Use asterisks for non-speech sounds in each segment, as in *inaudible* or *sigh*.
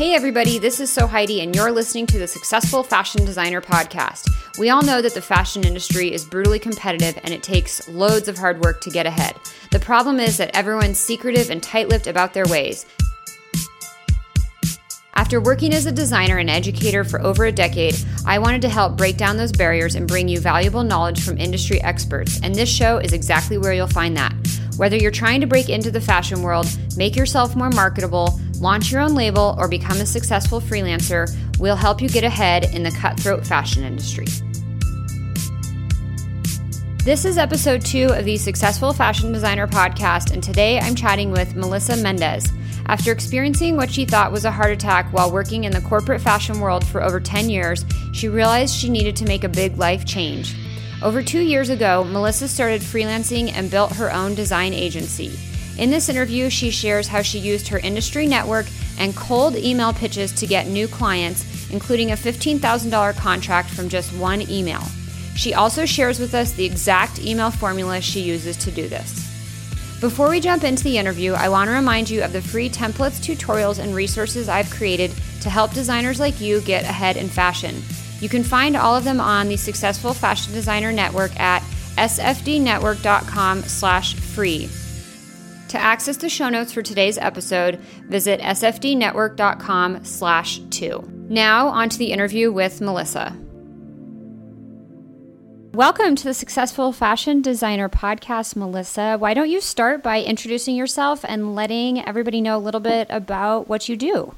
Hey, everybody, this is Sew Heidi, and you're listening to the Successful Fashion Designer Podcast. We all know that the fashion industry is brutally competitive and it takes loads of hard work to get ahead. The problem is that everyone's secretive and tight lipped about their ways. After working as a designer and educator for over a decade, I wanted to help break down those barriers and bring you valuable knowledge from industry experts, and this show is exactly where you'll find that. Whether you're trying to break into the fashion world, make yourself more marketable, launch your own label, or become a successful freelancer, we'll help you get ahead in the cutthroat fashion industry. This is episode two of the Successful Fashion Designer podcast, and today I'm chatting with Melissa Mendez. After experiencing what she thought was a heart attack while working in the corporate fashion world for over 10 years, she realized she needed to make a big life change. Over two years ago, Melissa started freelancing and built her own design agency. In this interview, she shares how she used her industry network and cold email pitches to get new clients, including a $15,000 contract from just one email. She also shares with us the exact email formula she uses to do this. Before we jump into the interview, I want to remind you of the free templates, tutorials, and resources I've created to help designers like you get ahead in fashion. You can find all of them on the Successful Fashion Designer Network at sfdnetwork.com slash free. To access the show notes for today's episode, visit sfdnetwork.com slash two. Now, on to the interview with Melissa. Welcome to the Successful Fashion Designer Podcast, Melissa. Why don't you start by introducing yourself and letting everybody know a little bit about what you do?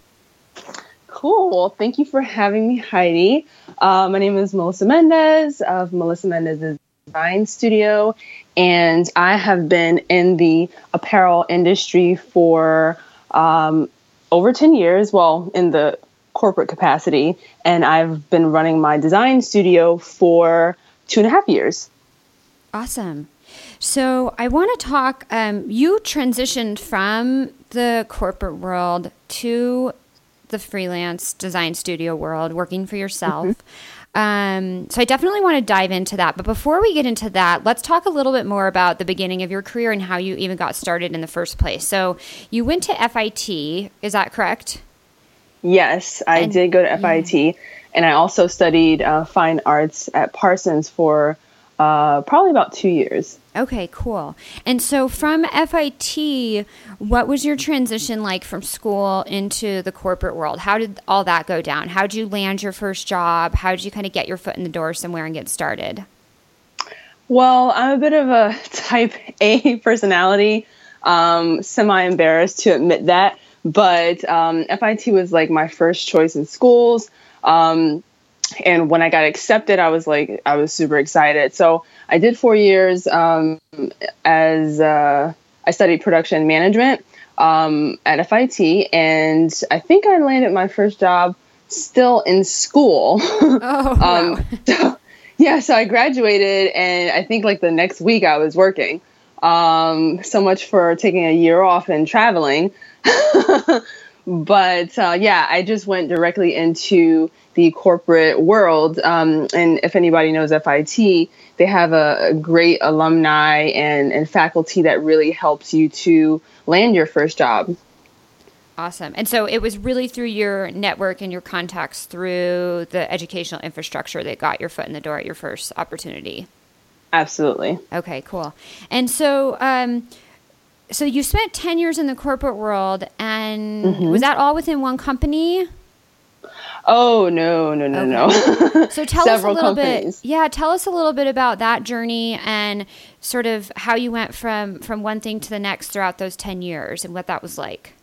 Cool. Thank you for having me, Heidi. Uh, my name is Melissa Mendez of Melissa Mendez's Design Studio, and I have been in the apparel industry for um, over 10 years, well, in the corporate capacity, and I've been running my design studio for two and a half years. Awesome. So I want to talk. Um, you transitioned from the corporate world to the freelance design studio world, working for yourself. Mm-hmm. Um, so I definitely want to dive into that. But before we get into that, let's talk a little bit more about the beginning of your career and how you even got started in the first place. So you went to FIT, is that correct? Yes, I and, did go to FIT. Yeah. And I also studied uh, fine arts at Parsons for uh, probably about two years. Okay, cool. And so from FIT, what was your transition like from school into the corporate world? How did all that go down? How did you land your first job? How did you kind of get your foot in the door somewhere and get started? Well, I'm a bit of a *laughs* type A personality. Um, Semi embarrassed to admit that, but um, FIT was like my first choice in schools. Um, and when I got accepted, I was like, I was super excited. So I did four years um, as uh, I studied production management um, at FIT, and I think I landed my first job still in school. *laughs* Oh, wow. um, *laughs* so, yeah, so I graduated, and I think like the next week I was working. Um, so much for taking a year off and traveling. *laughs* but uh, yeah, I just went directly into the corporate world. Um, and if anybody knows FIT, they have a, a, great alumni and, and faculty that really helps you to land your first job. Awesome. And so it was really through your network and your contacts through the educational infrastructure that got your foot in the door at your first opportunity. Absolutely. Okay, cool. And so, um, so you spent 10 years in the corporate world and mm-hmm. was that all within one company? Oh no, no, no, okay. no. so *laughs* tell us a little companies. bit. Yeah, tell us a little bit about that journey and sort of how you went from from one thing to the next throughout those 10 years and what that was like.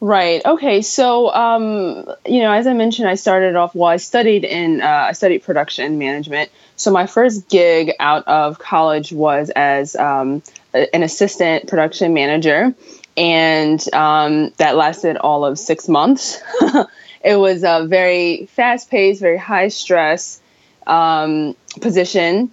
Right. Okay. So, um, you know, as I mentioned, I started off. Well, I studied in uh, I studied production management. So my first gig out of college was as um, an assistant production manager, and um, that lasted all of six months. *laughs* it was a very fast paced, very high stress um, position,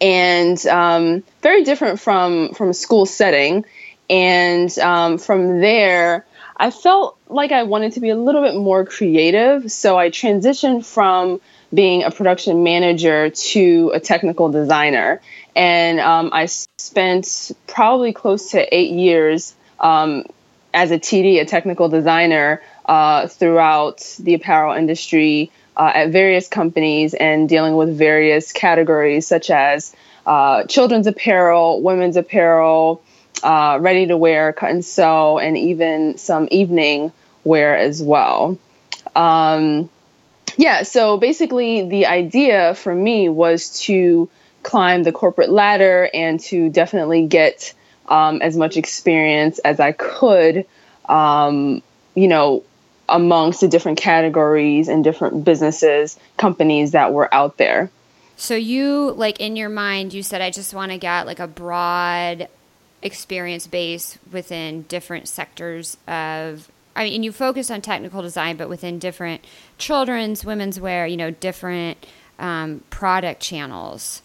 and um, very different from from a school setting. And um, from there, I felt like I wanted to be a little bit more creative, so I transitioned from being a production manager to a technical designer. And um, I spent probably close to eight years um, as a TD, a technical designer, uh, throughout the apparel industry uh, at various companies and dealing with various categories such as uh, children's apparel, women's apparel, uh, ready to wear, cut and sew, and even some evening wear as well. Um, yeah, so basically, the idea for me was to climb the corporate ladder and to definitely get um, as much experience as I could, um, you know, amongst the different categories and different businesses, companies that were out there. So you like in your mind you said I just want to get like a broad experience base within different sectors of I mean you focused on technical design but within different children's women's wear, you know, different um, product channels.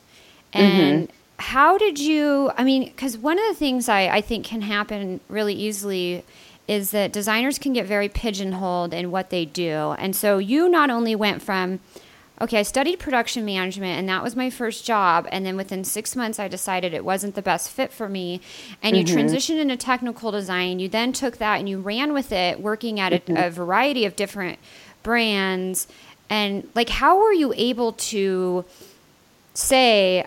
And mm-hmm. how did you I mean cuz one of the things I I think can happen really easily is that designers can get very pigeonholed in what they do. And so you not only went from okay, I studied production management and that was my first job. And then within six months, I decided it wasn't the best fit for me. And mm-hmm. you transitioned into technical design. You then took that and you ran with it, working at mm-hmm. a, a variety of different brands. And like, how were you able to say,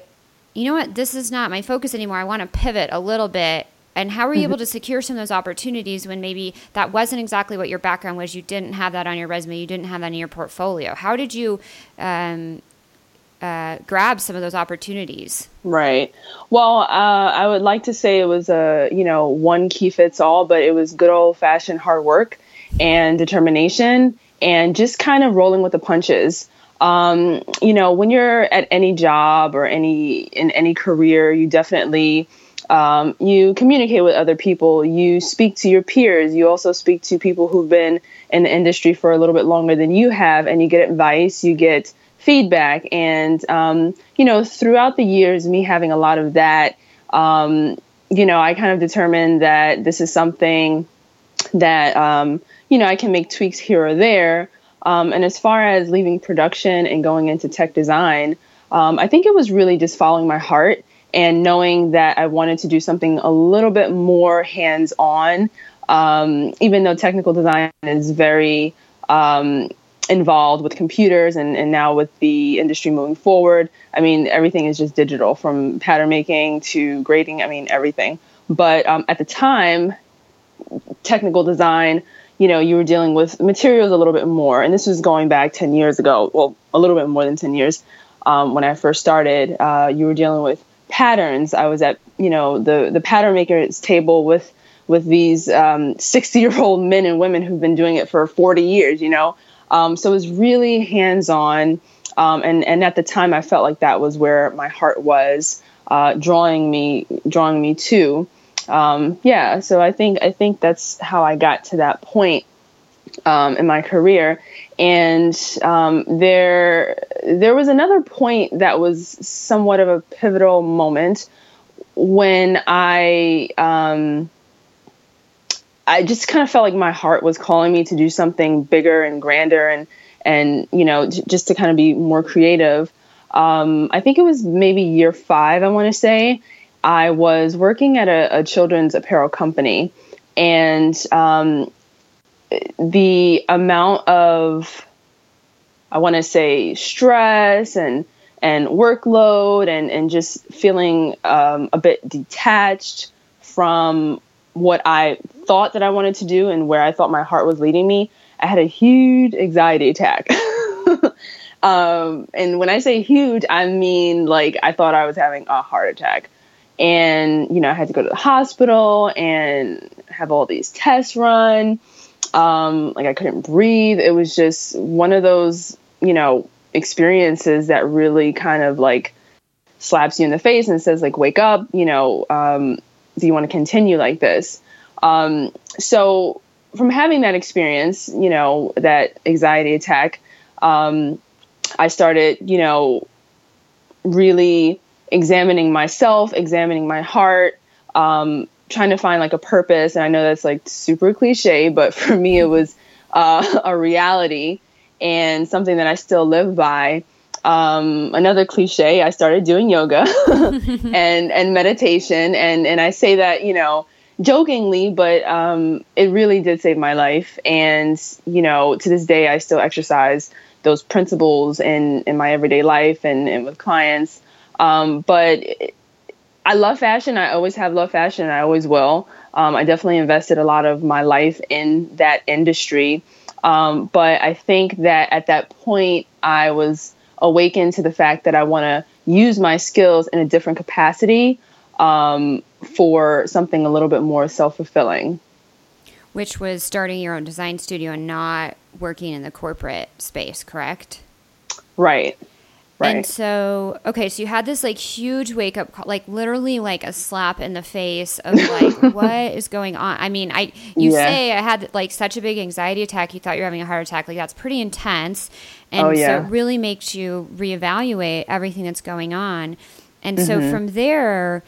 you know what, this is not my focus anymore. I want to pivot a little bit and how were you mm-hmm. able to secure some of those opportunities when maybe that wasn't exactly what your background was? You didn't have that on your resume, you didn't have that in your portfolio. How did you um, uh, grab some of those opportunities? Right. Well, uh, I would like to say it was a you know one key fits all, but it was good old fashioned hard work and determination, and just kind of rolling with the punches. Um, you know, when you're at any job or any in any career, you definitely um, you communicate with other people, you speak to your peers, you also speak to people who've been in the industry for a little bit longer than you have, and you get advice, you get feedback. And, um, you know, throughout the years, me having a lot of that, um, you know, I kind of determined that this is something that, um, you know, I can make tweaks here or there. Um, and as far as leaving production and going into tech design, um, I think it was really just following my heart and knowing that I wanted to do something a little bit more hands on, um, even though technical design is very um, involved with computers and, and now with the industry moving forward. I mean, everything is just digital from pattern making to grading, I mean, everything. But um, at the time, technical design, you know, you were dealing with materials a little bit more. And this was going back 10 years ago, well, a little bit more than 10 years. Um, when I first started, uh, you were dealing with patterns. I was at you know the the pattern makers table with with these 60 um, year old men and women who've been doing it for 40 years. You know, um, so it was really hands on. Um, and and at the time, I felt like that was where my heart was uh, drawing me drawing me to. Um, yeah, so I think I think that's how I got to that point um, in my career. And um, there, there was another point that was somewhat of a pivotal moment when I, um, I just kind of felt like my heart was calling me to do something bigger and grander, and and you know, j- just to kind of be more creative. Um, I think it was maybe year five, I want to say. I was working at a, a children's apparel company, and um, the amount of I want to say stress and and workload and and just feeling um, a bit detached from what I thought that I wanted to do and where I thought my heart was leading me. I had a huge anxiety attack. *laughs* um, and when I say huge, I mean like I thought I was having a heart attack. And, you know, I had to go to the hospital and have all these tests run um, like I couldn't breathe. It was just one of those, you know, experiences that really kind of like slaps you in the face and says like, wake up, you know, um, do you want to continue like this? Um, so from having that experience, you know, that anxiety attack, um, I started, you know, really examining myself, examining my heart, um, trying to find like a purpose and i know that's like super cliche but for me it was uh, *laughs* a reality and something that i still live by um, another cliche i started doing yoga *laughs* and and meditation and and i say that you know jokingly, but um, it really did save my life. And, you know, to this day, I still exercise those principles in, in my everyday life and, and with clients. Um, but I love fashion. I always have loved fashion. I always will. Um, I definitely invested a lot of my life in that industry. Um, but I think that at that point, I was awakened to the fact that I want to use my skills in a different capacity um, for something a little bit more self fulfilling. Which was starting your own design studio and not working in the corporate space, correct? Right. Right. And so, okay, so you had this like huge wake up call, like literally like a slap in the face of like, *laughs* what is going on? I mean, I, you yeah. say I had like such a big anxiety attack, you thought you were having a heart attack. Like, that's pretty intense. And oh, yeah. so it really makes you reevaluate everything that's going on. And mm-hmm. so from there,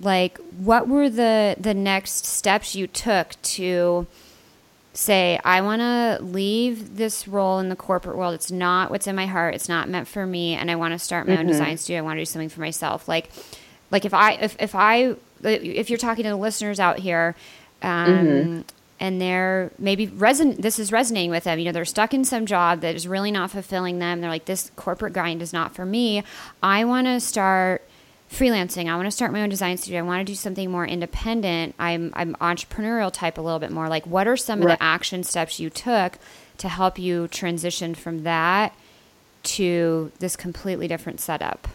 like, what were the, the next steps you took to, say, I want to leave this role in the corporate world. It's not what's in my heart. It's not meant for me. And I want to start my mm-hmm. own design studio. I want to do something for myself. Like, like if I, if, if I, if you're talking to the listeners out here, um, mm-hmm. and they're maybe reson, this is resonating with them, you know, they're stuck in some job that is really not fulfilling them. They're like, this corporate grind is not for me. I want to start freelancing. I want to start my own design studio. I want to do something more independent. I'm I'm entrepreneurial type a little bit more. Like what are some right. of the action steps you took to help you transition from that to this completely different setup?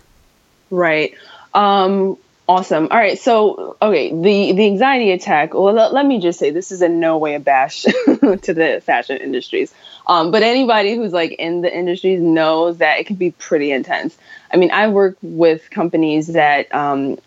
Right. Um awesome. All right. So, okay, the the anxiety attack. Well, let, let me just say this is in no way a bash *laughs* to the fashion industries. Um, but anybody who's like in the industries knows that it can be pretty intense. I mean, I work with companies that, um,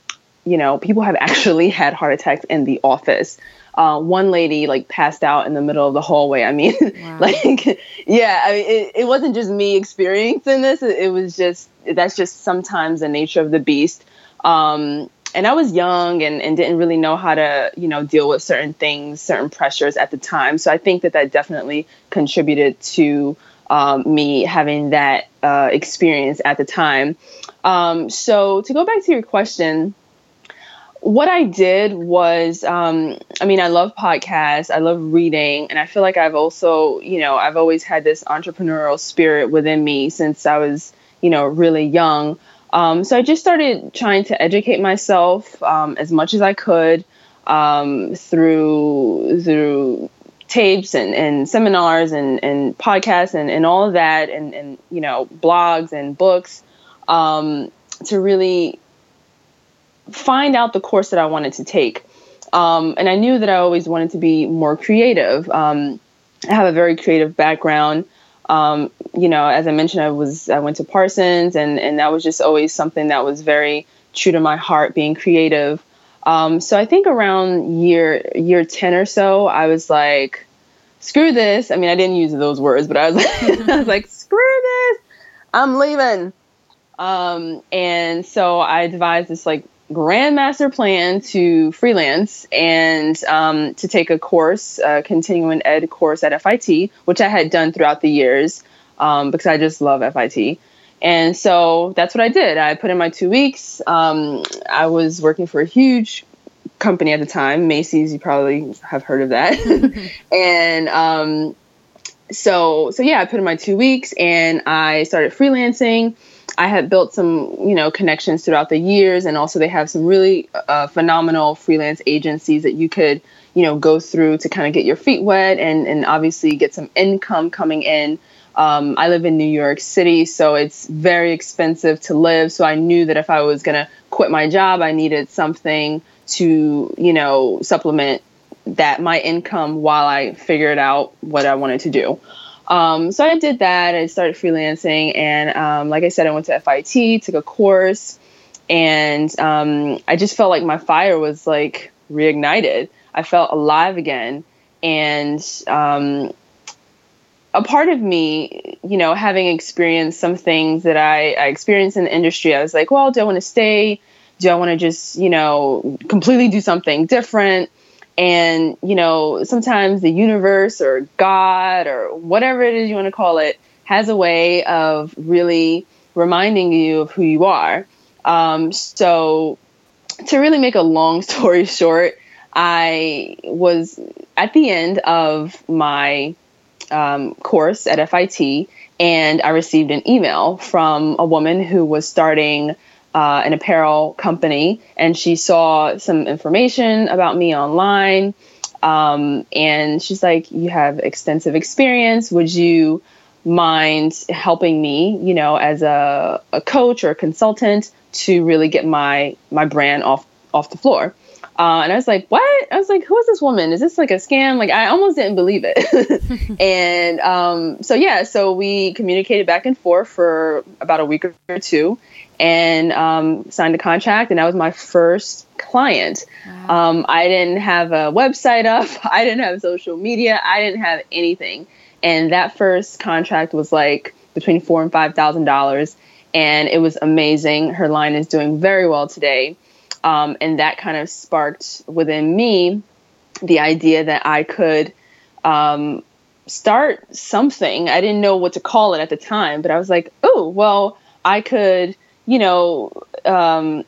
you know, people have actually *laughs* had heart attacks in the office. Uh, one lady like passed out in the middle of the hallway. I mean, *laughs* wow. like, yeah, I mean, it, it wasn't just me experiencing this. It, it, was just, that's just sometimes the nature of the beast. Um, and I was young and, and didn't really know how to, you know, deal with certain things, certain pressures at the time. So I think that that definitely contributed to um, me having that uh, experience at the time. Um, so to go back to your question, what I did was, um, I mean, I love podcasts, I love reading, and I feel like I've also, you know, I've always had this entrepreneurial spirit within me since I was, you know, really young. Um, so I just started trying to educate myself um, as much as I could um, through through tapes and, and seminars and, and podcasts and, and all of that and, and you know blogs and books um, to really find out the course that I wanted to take. Um, and I knew that I always wanted to be more creative. Um, I have a very creative background. Um, you know, as I mentioned, I was I went to Parsons, and and that was just always something that was very true to my heart, being creative. Um, so I think around year year ten or so, I was like, "Screw this!" I mean, I didn't use those words, but I was like, *laughs* I was like, "Screw this! I'm leaving." Um, and so I devised this like grandmaster plan to freelance and um, to take a course, a continuing ed course at FIT, which I had done throughout the years um, because I just love FIT. And so that's what I did. I put in my two weeks. Um, I was working for a huge company at the time, Macy's. You probably have heard of that. *laughs* *laughs* and um, so, so yeah, I put in my two weeks, and I started freelancing. I had built some, you know, connections throughout the years, and also they have some really uh, phenomenal freelance agencies that you could, you know, go through to kind of get your feet wet and and obviously get some income coming in um, I live in New York City, so it's very expensive to live. So I knew that if I was going to quit my job, I needed something to, you know, supplement that my income while I figured out what I wanted to do. Um, so I did that. I started freelancing, and um, like I said, I went to FIT, took a course, and um, I just felt like my fire was like reignited. I felt alive again, and um, a part of me, you know, having experienced some things that I, I experienced in the industry, I was like, well, do I want to stay? Do I want to just, you know, completely do something different? And, you know, sometimes the universe or God or whatever it is you want to call it has a way of really reminding you of who you are. Um, so, to really make a long *laughs* story short, I was at the end of my um, course at FIT, and I received an email from a woman who was starting uh, an apparel company, and she saw some information about me online. Um, and she's like, You have extensive experience. Would you mind helping me, you know, as a, a coach or a consultant to really get my my brand off off the floor? Uh, and I was like, what? I was like, who is this woman? Is this like a scam? Like, I almost didn't believe it. *laughs* *laughs* and um, so, yeah, so we communicated back and forth for about a week or two and um, signed a contract. And that was my first client. Wow. Um, I didn't have a website up, *laughs* I didn't have social media, I didn't have anything. And that first contract was like between four and five thousand dollars. And it was amazing. Her line is doing very well today. Um, and that kind of sparked within me the idea that I could um, start something. I didn't know what to call it at the time, but I was like, oh, well, I could, you know, um,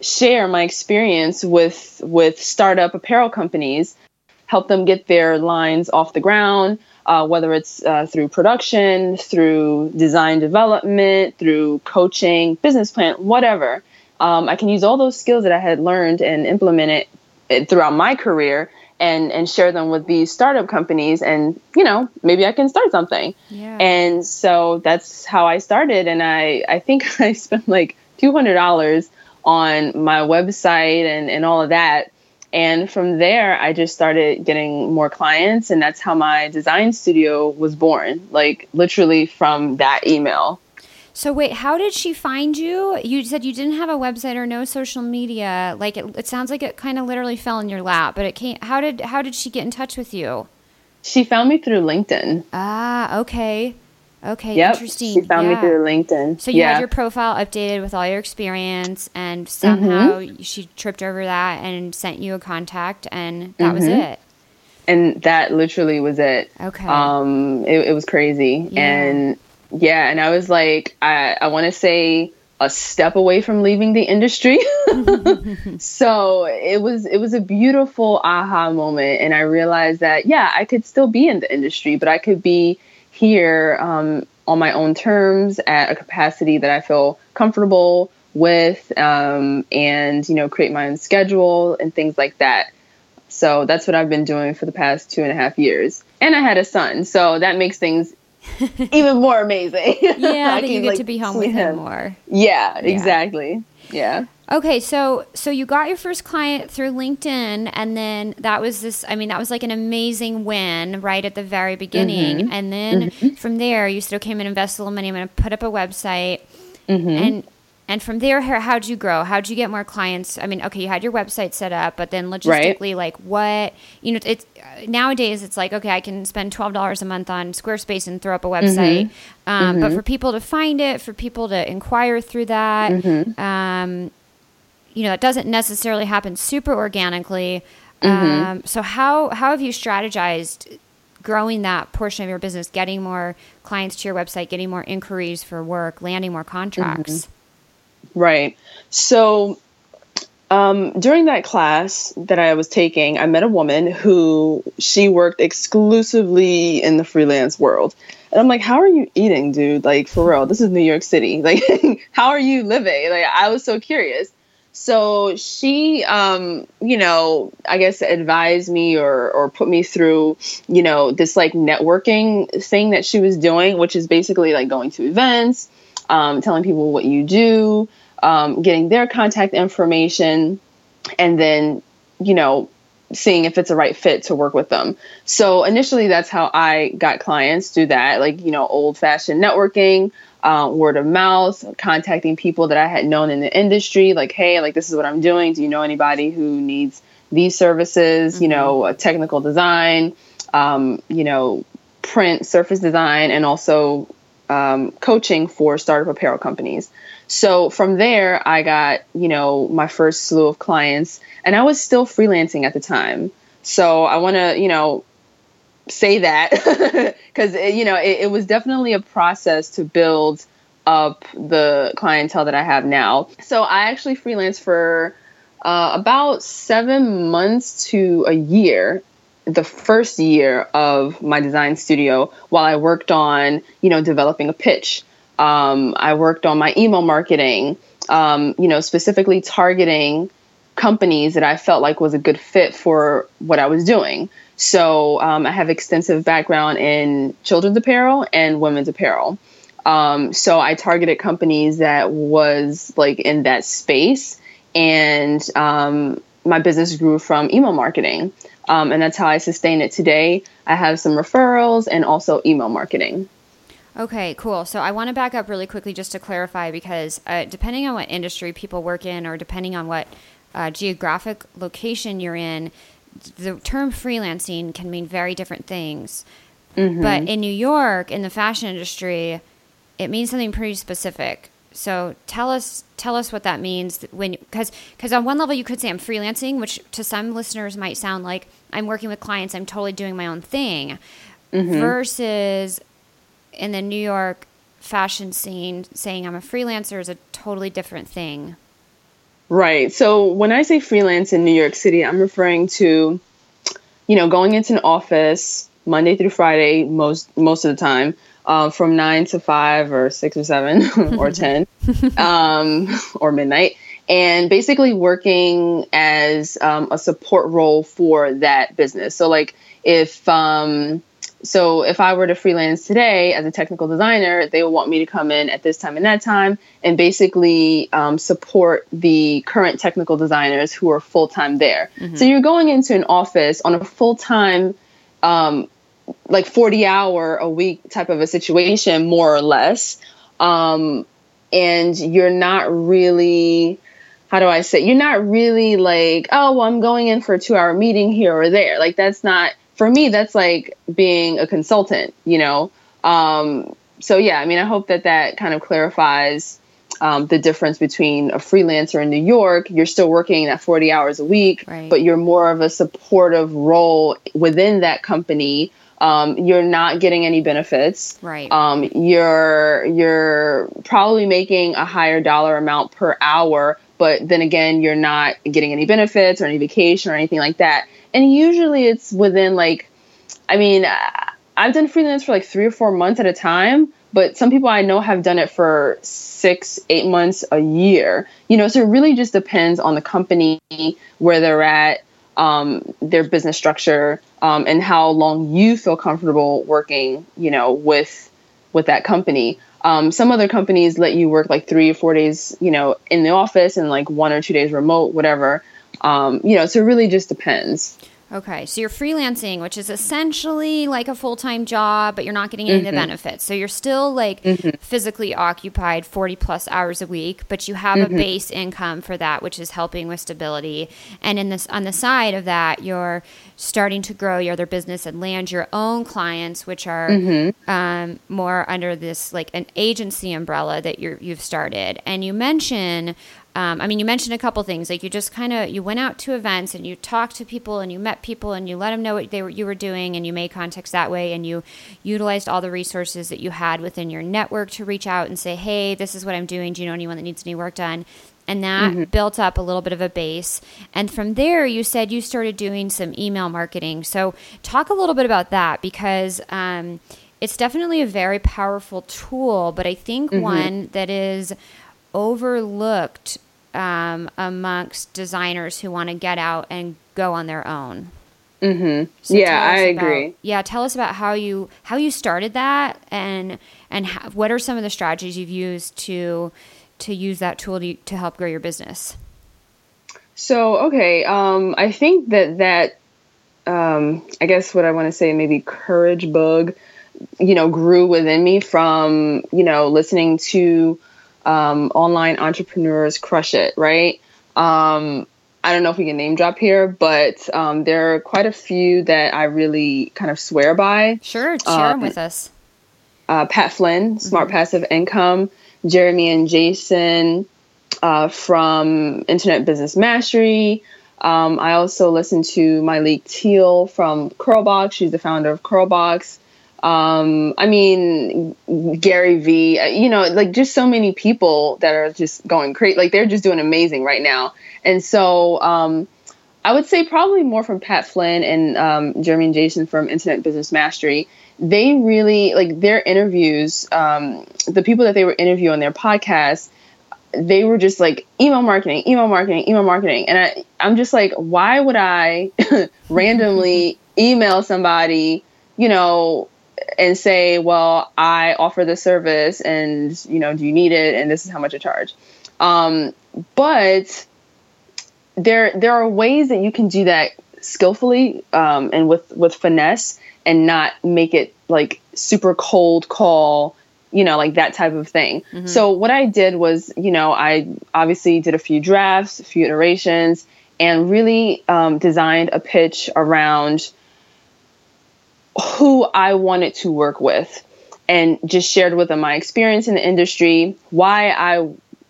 share my experience with with startup apparel companies, help them get their lines off the ground, uh, whether it's uh, through production, through design development, through coaching, business plan, whatever um, I can use all those skills that I had learned and implement it throughout my career and and share them with these startup companies and you know maybe I can start something. Yeah. And so that's how I started and I I think *laughs* I spent like $200 on my website and and all of that. And from there, I just started getting more clients, and that's how my design studio was born. Like literally from that email. So wait, how did she find you? You said you didn't have a website or no social media. Like it, it sounds like it kind of literally fell in your lap. But it came. How did how did she get in touch with you? She found me through LinkedIn. Ah, okay. Okay, yep, interesting. She found yeah. me through LinkedIn. So you yeah. had your profile updated with all your experience, and somehow mm-hmm. she tripped over that and sent you a contact, and that mm-hmm. was it. And that literally was it. Okay. Um, it, it was crazy, yeah. and yeah, and I was like, I, I want to say a step away from leaving the industry. *laughs* so it was it was a beautiful aha moment, and I realized that yeah, I could still be in the industry, but I could be here um, on my own terms at a capacity that I feel comfortable with, um, and you know, create my own schedule and things like that. So that's what I've been doing for the past two and a half years. And I had a son, so that makes things *laughs* even more amazing. *laughs* Yeah, that you get like, to be home with him, him more. Yeah, exactly. Yeah. Okay, so so you got your first client through LinkedIn, and then that was this. I mean, that was like an amazing win right at the very beginning, mm-hmm. and then mm-hmm. from there, you still came and invested a little money. I'm going to put up a website, mm-hmm. and and from there, how'd you grow? How'd you get more clients? I mean, okay, you had your website set up, but then logistically, right. like what, you know, it's nowadays it's like, okay, I can spend $12 a month on Squarespace and throw up a website. Mm-hmm. Um, mm-hmm. But for people to find it, for people to inquire through that, mm-hmm. um, you know, it doesn't necessarily happen super organically. Mm-hmm. Um, so how, how have you strategized growing that portion of your business, getting more clients to your website, getting more inquiries for work, landing more contracts? Mm-hmm. Right. So um, during that class that I was taking, I met a woman who she worked exclusively in the freelance world. And I'm like, how are you eating, dude? Like, for real, this is New York City. *laughs* Like, how are you living? Like, I was so curious. So she, um, you know, I guess advised me or, or put me through, you know, this like networking thing that she was doing, which is basically like going to events, um, telling people what you do, um, getting their contact information, and then, you know, seeing if it's a right fit to work with them. So initially, that's how I got clients through that, like, you know, old fashioned networking, uh, word of mouth, contacting people that I had known in the industry, like, hey, like, this is what I'm doing. Do you know anybody who needs these services? Mm-hmm. You know, technical design, um, you know, print, surface design, and also um, coaching for startup apparel companies. So from there, I got, you know, my first slew of clients, and I was still freelancing at the time. So I want to, you know, say that *laughs* because, you know, it, it was definitely a process to build up the clientele that I have now. So I actually freelance for uh, about seven months to a year the first year of my design studio while I worked on, you know, developing a pitch. Um, I worked on my email marketing, um, you know, specifically targeting companies that I felt like was a good fit for what I was doing. So um, I have extensive background in children's apparel and women's apparel. Um, so I targeted companies that was like in that space, and um, my business grew from email marketing. Um, and that's how I sustain it today. I have some referrals and also email marketing. Okay, cool. So I want to back up really quickly just to clarify because uh, depending on what industry people work in or depending on what uh, geographic location you're in, the term freelancing can mean very different things. Mm-hmm. But in New York, in the fashion industry, it means something pretty specific. So tell us tell us what that means when because because on one level you could say I'm freelancing, which to some listeners might sound like I'm working with clients, I'm totally doing my own thing, mm-hmm. versus in the New York fashion scene saying I'm a freelancer is a totally different thing. Right. So when I say freelance in New York City, I'm referring to, you know, going into an office Monday through Friday most most of the time, uh, from nine to five or six or seven *laughs* or *laughs* ten, um, or midnight, and basically working as um, a support role for that business. So like if um, so if I were to freelance today as a technical designer, they would want me to come in at this time and that time and basically um, support the current technical designers who are full time there. Mm-hmm. So you're going into an office on a full time, um, like 40 hour a week type of a situation, more or less. Um, and you're not really how do I say, you're not really like, oh, well, I'm going in for a two hour meeting here or there. Like, that's not for me, that's like being a consultant, you know? Um, so, yeah, I mean, I hope that that kind of clarifies um, the difference between a freelancer in New York. You're still working that 40 hours a week, right. but you're more of a supportive role within that company. Um, you're not getting any benefits. Right. Um, you're you're probably making a higher dollar amount per hour, but then again, you're not getting any benefits or any vacation or anything like that and usually it's within like i mean i've done freelance for like three or four months at a time but some people i know have done it for six eight months a year. You know so it really just depends on the company where they're at um, their business structure um, and how long you feel comfortable working you know with with that company. Um, some other companies let you work like three or four days you know in the office and like one or two days remote whatever um, you know, so it really just depends. Okay, so you're freelancing, which is essentially like a full time job, but you're not getting any mm-hmm. of the mm-hmm. benefits. So you're still like mm-hmm. physically occupied 40 plus hours a week, but you have mm-hmm. a base income for that, which is helping with stability. And in this, on the side of that, you're starting to grow your other business and land your own clients, which are mm-hmm. um, more under this like an agency umbrella that you're, you've started. And you mention um, I mean, you mentioned a couple things. Like you just kind of you went out to events and you talked to people and you met people and you let them know what they were you were doing and you made contacts that way and you utilized all the resources that you had within your network to reach out and say, hey, this is what I'm doing. Do you know anyone that needs any work done? And that mm-hmm. built up a little bit of a base. And from there, you said you started doing some email marketing. So talk a little bit about that because. Um, it's definitely a very powerful tool, but I think mm-hmm. one that is overlooked um, amongst designers who want to get out and go on their own. Mm-hmm. So yeah, I about, agree. Yeah, tell us about how you how you started that, and and how, what are some of the strategies you've used to to use that tool to, to help grow your business. So okay, um, I think that that um, I guess what I want to say maybe courage bug, you know, grew within me from you know listening to um, online entrepreneurs crush it, right? Um, I don't know if we can name drop here, but um, there are quite a few that I really kind of swear by. Sure, share them with us. Uh, Pat Flynn, Smart mm-hmm. Passive Income, Jeremy and Jason uh, from Internet Business Mastery. Um, I also listen to Myleik Teal from Curlbox. She's the founder of Curlbox. Um, I mean, Gary Vee, uh, you know, like just so many people that are just going crazy. Like they're just doing amazing right now. And so, um, I would say probably more from Pat Flynn and um, Jeremy and Jason from Internet Business Mastery. They really like their interviews. Um, the people that they were interviewing on their podcast, they were just like email marketing, email marketing, email marketing, and I, I'm just like, why would I *laughs* randomly *laughs* email somebody, you know, and say, well, I offer this service and, you know, do you need it? And this is how much I charge. Um, but there, there are ways that you can do that skillfully um, and with, with finesse and not make it like super cold call, you know, like that type of thing. Mm-hmm. So what I did was, you know, I obviously did a few drafts, a few iterations, and really um, designed a pitch around who I wanted to work with and just shared with them my experience in the industry, why I,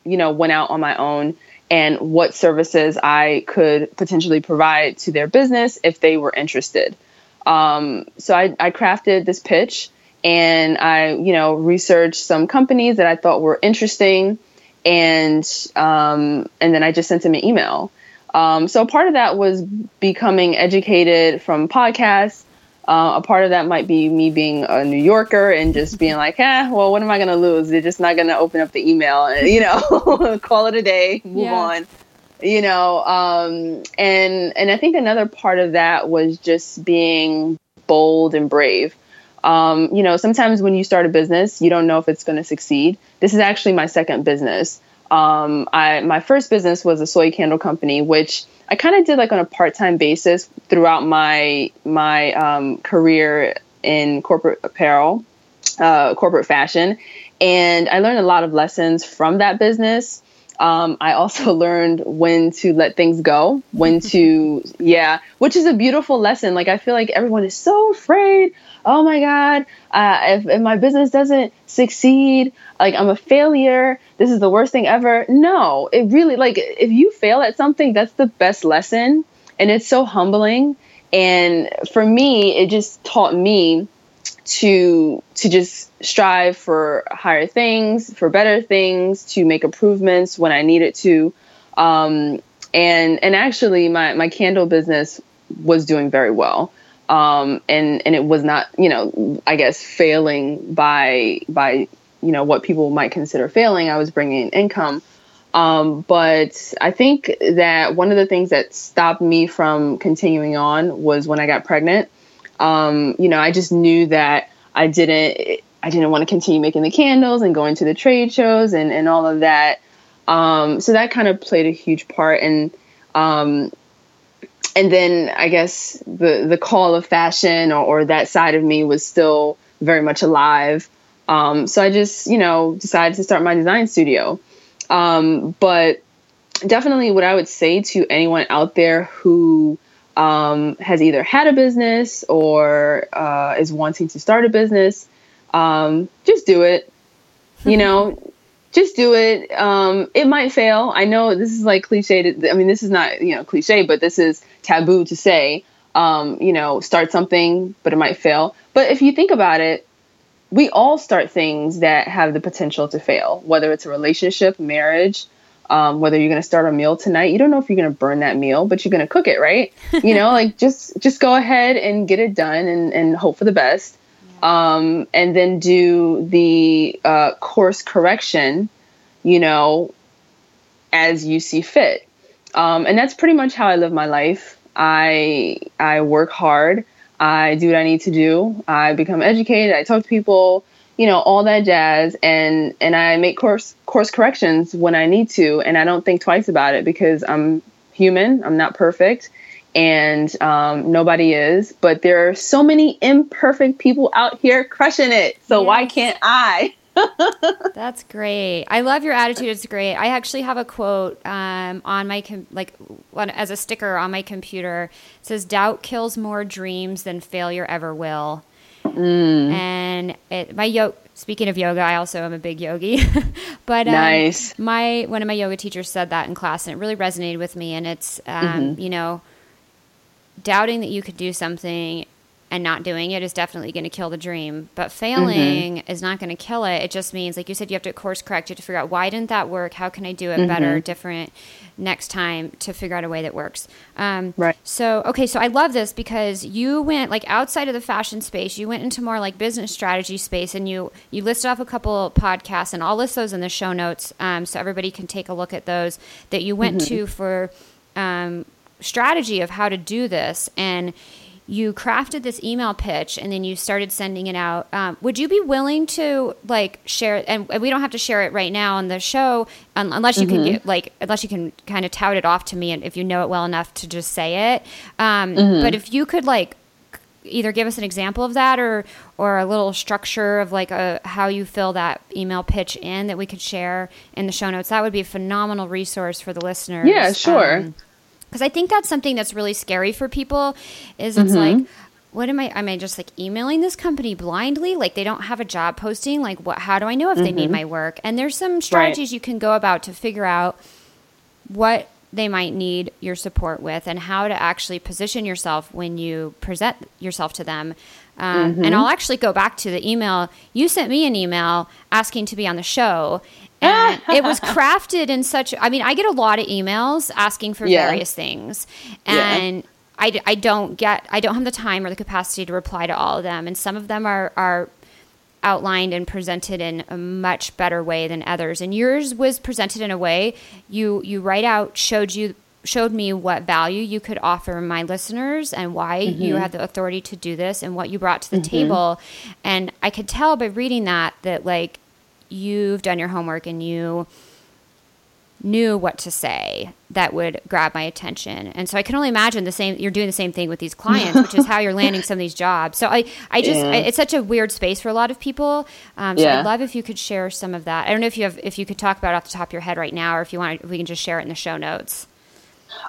you know, went out on my own and what services I could potentially provide to their business if they were interested. Um, so I, I crafted this pitch and I, you know, researched some companies that I thought were interesting and um, and then I just sent them an email. Um, so part of that was becoming educated from podcasts uh, a part of that might be me being a New Yorker and just being like, eh, well, what am I going to lose? They're just not going to open up the email and, *laughs* you know, *laughs* call it a day, move yeah. on, you know. Um, and, and I think another part of that was just being bold and brave. Um, you know, sometimes when you start a business, you don't know if it's going to succeed. This is actually my second business. Um, I, my first business was a soy candle company, which I kind of did like on a part time basis throughout my my um, career in corporate apparel, uh, corporate fashion, and I learned a lot of lessons from that business. Um, I also *laughs* learned when to let things go, when *laughs* to, yeah, which is a beautiful lesson. Like, I feel like everyone is so afraid. Oh my God, uh, if, if my business doesn't succeed, like I'm a failure, this is the worst thing ever. No, it really, like, if you fail at something, that's the best lesson. And it's so humbling. And for me, it just taught me to to just strive for higher things, for better things, to make improvements when I needed to. Um, and and actually, my my candle business was doing very well. Um, and and it was not, you know, I guess failing by by you know what people might consider failing. I was bringing in income, um, but I think that one of the things that stopped me from continuing on was when I got pregnant um, you know, I just knew that I didn't I didn't want to continue making the candles and going to the trade shows and, and all of that. Um, so that kind of played a huge part and um, and then I guess the the call of fashion or, or that side of me was still very much alive. Um, so I just, you know, decided to start my design studio. Um, but definitely what I would say to anyone out there who um, has either had a business or uh, is wanting to start a business, um, just do it. You know, just do it. Um, it might fail. I know this is like cliche. To, I mean, this is not you know cliche, but this is taboo to say. Um, you know, start something, but it might fail. But if you think about it, we all start things that have the potential to fail, whether it's a relationship, marriage, um, whether you're going to start a meal tonight you don't know if you're going to burn that meal but you're going to cook it right you know *laughs* like just just go ahead and get it done and, and hope for the best. Um, and then do the uh, course correction you know as you see fit. Um, and that's pretty much how i live my life. I i work hard. I do what i need to do. I become educated. I talk to people you know all that jazz. And and i make course course corrections when i need to. And i don't think twice about it because i'm human. I'm not perfect and um, nobody is but there are so many imperfect people out here crushing it so yes. why can't i *laughs* That's great. I love your attitude. It's great. I actually have a quote um, on my com- like as a sticker on my computer. It says, "Doubt kills more dreams than failure ever will." Mm. And it, my yoga. Speaking of yoga, I also am a big yogi. *laughs* but um, nice. My one of my yoga teachers said that in class, and it really resonated with me. And it's um, mm-hmm. you know, doubting that you could do something and not doing it is definitely going to kill the dream. But failing mm-hmm. is not going to kill it. It just means, like you said, you have to course correct. You have to figure out why didn't that work? How can I do it mm-hmm. better, different next time to figure out a way that works. Um, right. So, okay, so I love this because you went like outside of the fashion space, you went into more like business strategy space and you, you listed off a couple podcasts and I'll list those in the show notes um, so everybody can take a look at those that you went mm-hmm. to for um, strategy of how to do this. And you crafted this email pitch and then you started sending it out. Um, would you be willing to like share? And we don't have to share it right now on the show, unless you mm-hmm. can get, like unless you can kind of tout it off to me, and if you know it well enough to just say it. Um, mm-hmm. But if you could like either give us an example of that or or a little structure of like a how you fill that email pitch in that we could share in the show notes that would be a phenomenal resource for the listeners yeah sure um, because I think that's something that's really scary for people. Is it's mm-hmm. like, what am I? Am I just like emailing this company blindly? Like they don't have a job posting. Like what? How do I know if mm-hmm. they need mm-hmm. my work? And there's some strategies right. you can go about to figure out what they might need your support with and how to actually position yourself when you present yourself to them. Um, mm-hmm. And I'll actually go back to the email. You sent me an email asking to be on the show and it was crafted in such i mean i get a lot of emails asking for yeah. various things and yeah. I, I don't get i don't have the time or the capacity to reply to all of them and some of them are are outlined and presented in a much better way than others and yours was presented in a way you you write out showed you showed me what value you could offer my listeners and why mm-hmm. you had the authority to do this and what you brought to the mm-hmm. table and i could tell by reading that that like you've done your homework and you knew what to say that would grab my attention. And so I can only imagine the same you're doing the same thing with these clients, which is how you're landing some of these jobs. So I I just yeah. I, it's such a weird space for a lot of people. Um, so yeah. I'd love if you could share some of that. I don't know if you have if you could talk about it off the top of your head right now or if you want if we can just share it in the show notes.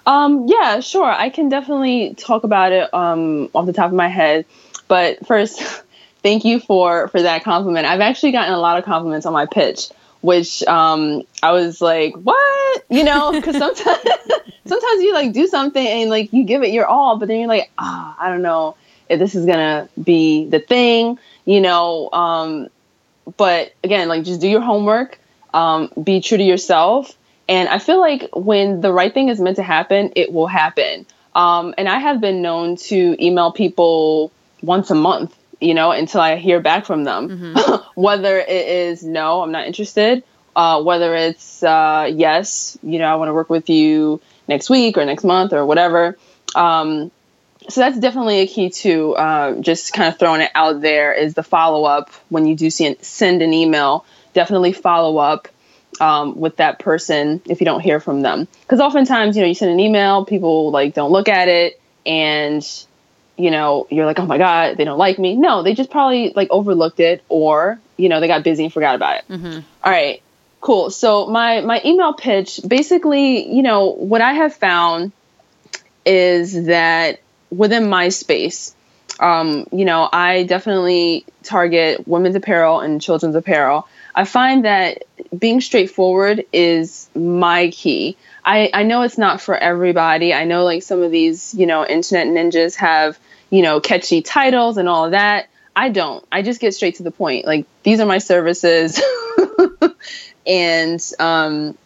Um yeah, sure. I can definitely talk about it um off the top of my head. But first thank you for for that compliment. I've actually gotten a lot of compliments on my pitch, which um, I was like, what? You know, because *laughs* sometimes *laughs* sometimes you like do something and like you give it your all, but then you're like, ah, oh, I don't know if this is gonna be the thing, you know. Um, but again, like just do your homework, um, be true to yourself, and I feel like when the right thing is meant to happen, it will happen. Um, and I have been known to email people once a month you know, until I hear back from them. Mm-hmm. *laughs* whether it is no, I'm not interested, uh, whether it's uh, yes, you know, I want to work with you next week or next month or whatever. Um, so that's definitely a key to uh, just kind of throwing it out there is the follow up when you do see, send an email. Definitely follow up um, with that person if you don't hear from them, because oftentimes you know you send an email, people like don't look at it, and you know, you're like, oh my God, they don't like me. No, they just probably like overlooked it or, you know, they got busy and forgot about it. Mm-hmm. All right, cool. So my, my email pitch, basically, you know, what I have found is that within my space, um, you know, I definitely target women's apparel and children's apparel. I find that being straightforward is my key. I, I know it's not for everybody. I know like some of these, you know, internet ninjas have you know, catchy titles and all of that. I don't. I just get straight to the point. Like these are my services, *laughs* and um,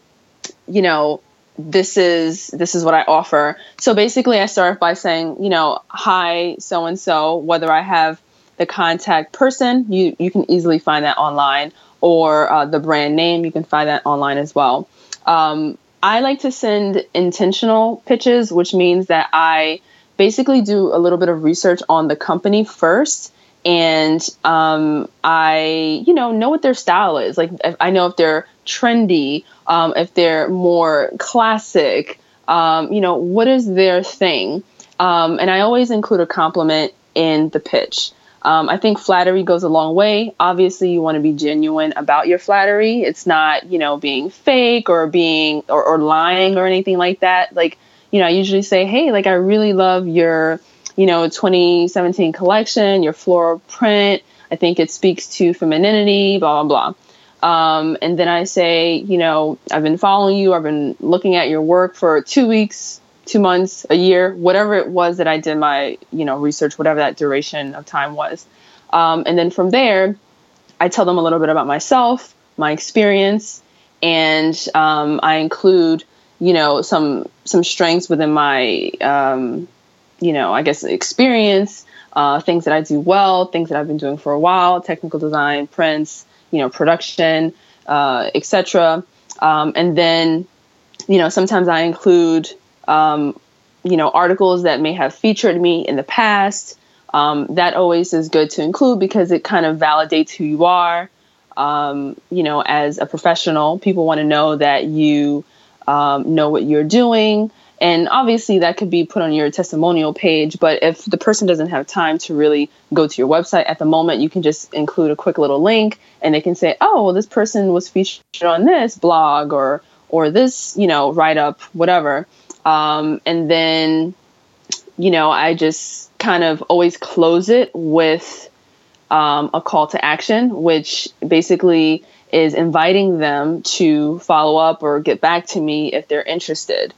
you know, this is this is what I offer. So basically, I start by saying, you know, hi, so and so. Whether I have the contact person, you you can easily find that online, or uh, the brand name, you can find that online as well. Um, I like to send intentional pitches, which means that I basically do a little bit of research on the company first and um, I, you know, know what their style is. Like, I know if they're trendy, um, if they're more classic, um, you know, what is their thing? Um, and I always include a compliment in the pitch. Um, I think flattery goes a long way. Obviously, you want to be genuine about your flattery. It's not, you know, being fake or being or, or lying or anything like that. Like, you know, I usually say, hey, like, I really love your, you know, 2017 collection, your floral print. I think it speaks to femininity, blah, blah, blah. Um, and then I say, you know, I've been following you, I've been looking at your work for two weeks, two months, a year, whatever it was that I did my, you know, research, whatever that duration of time was. Um, and then from there, I tell them a little bit about myself, my experience, and um, I include, you know, some some strengths within my, um, you know, I guess experience, uh, things that I do well, things that I've been doing for a while, technical design, prints, you know, production, uh, etc. Um, and then, you know, sometimes I include um, you know, articles that may have featured me in the past. Um, that always is good to include because it kind of validates who you are. Um, you know, as a professional, people want to know that you um, know what you're doing. And obviously, that could be put on your testimonial page. But if the person doesn't have time to really go to your website at the moment, you can just include a quick little link and they can say, oh, well, this person was featured on this blog or, or this, you know, write up, whatever. Um, and then, you know, I just kind of always close it with um, a call to action, which basically is inviting them to follow up or get back to me if they're interested.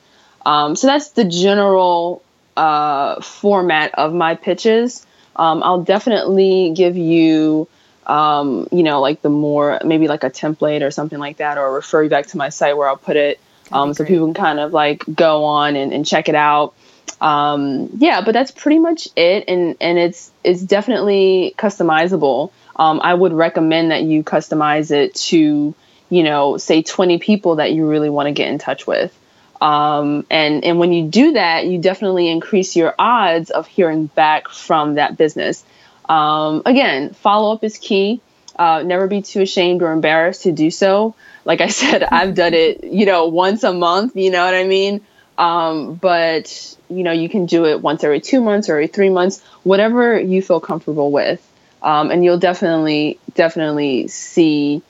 Um, so that's the general uh, format of my pitches. Um, I'll definitely give you, um, you know, like the more maybe like a template or something like that, or refer you back to my site where I'll put it um, so people can kind of like go on and, and check it out. Um, yeah, but that's pretty much it, and and it's it's definitely customizable. Um, I would recommend that you customize it to you know say 20 people that you really want to get in touch with. Um, and and when you do that, you definitely increase your odds of hearing back from that business. Um, again, follow up is key. Uh, never be too ashamed or embarrassed to do so like I *laughs* said, I've done it, you know, once a month, you know what I mean? Um, but, you know, you can do it once every two months or every three months, whatever you feel comfortable with. Um, and you'll definitely, definitely see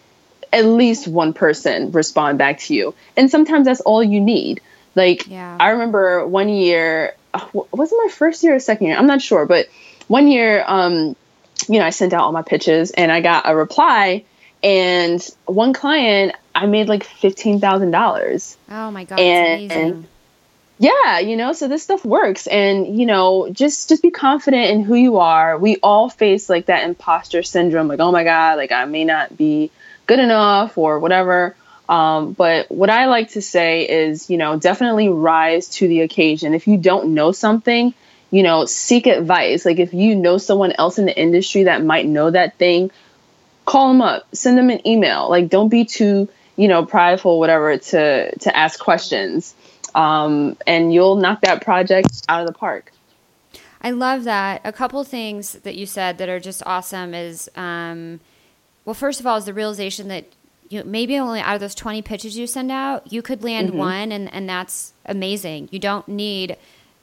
at least one person respond back to you. And sometimes that's all you need. Like, yeah. I remember one year, uh, was it my first year or second year? I'm not sure, but one year, um, you know, I sent out all my pitches and I got a reply. And one client, I made like fifteen thousand dollars. Oh my god! And, and yeah, you know, so this stuff works, and you know, just just be confident in who you are. We all face like that imposter syndrome, like oh my god, like I may not be good enough or whatever. Um, but what I like to say is, you know, definitely rise to the occasion. If you don't know something, you know, seek advice. Like if you know someone else in the industry that might know that thing, call them up, send them an email. Like don't be too you know, prideful, whatever, to to ask questions, um, and you'll knock that project out of the park. I love that. A couple things that you said that are just awesome is, um, well, first of all, is the realization that you maybe only out of those 20 pitches you send out, you could land mm-hmm. one, and, and that's amazing. You don't need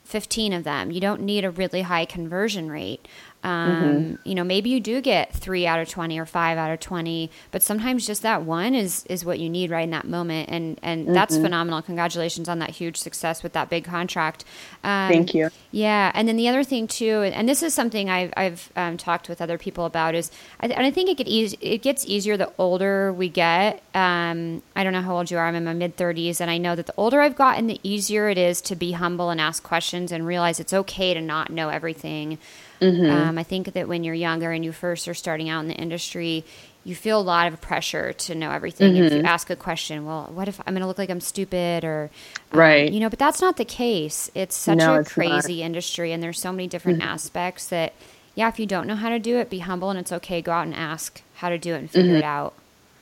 15 of them. You don't need a really high conversion rate. Um, mm-hmm. You know, maybe you do get three out of 20 or five out of 20, but sometimes just that one is, is what you need right in that moment. And, and mm-hmm. that's phenomenal. Congratulations on that huge success with that big contract. Um, Thank you. Yeah. And then the other thing too, and this is something I've, I've um, talked with other people about is, I, and I think it, get easy, it gets easier the older we get. Um, I don't know how old you are. I'm in my mid 30s. And I know that the older I've gotten, the easier it is to be humble and ask questions and realize it's okay to not know everything. Mm-hmm. Um, I think that when you're younger and you first are starting out in the industry, you feel a lot of pressure to know everything. Mm-hmm. If you mm-hmm. ask a question, well, what if I'm going to look like I'm stupid or, um, right? You know, but that's not the case. It's such no, a crazy not. industry, and there's so many different mm-hmm. aspects that, yeah, if you don't know how to do it, be humble and it's okay. Go out and ask how to do it and figure it mm-hmm. out.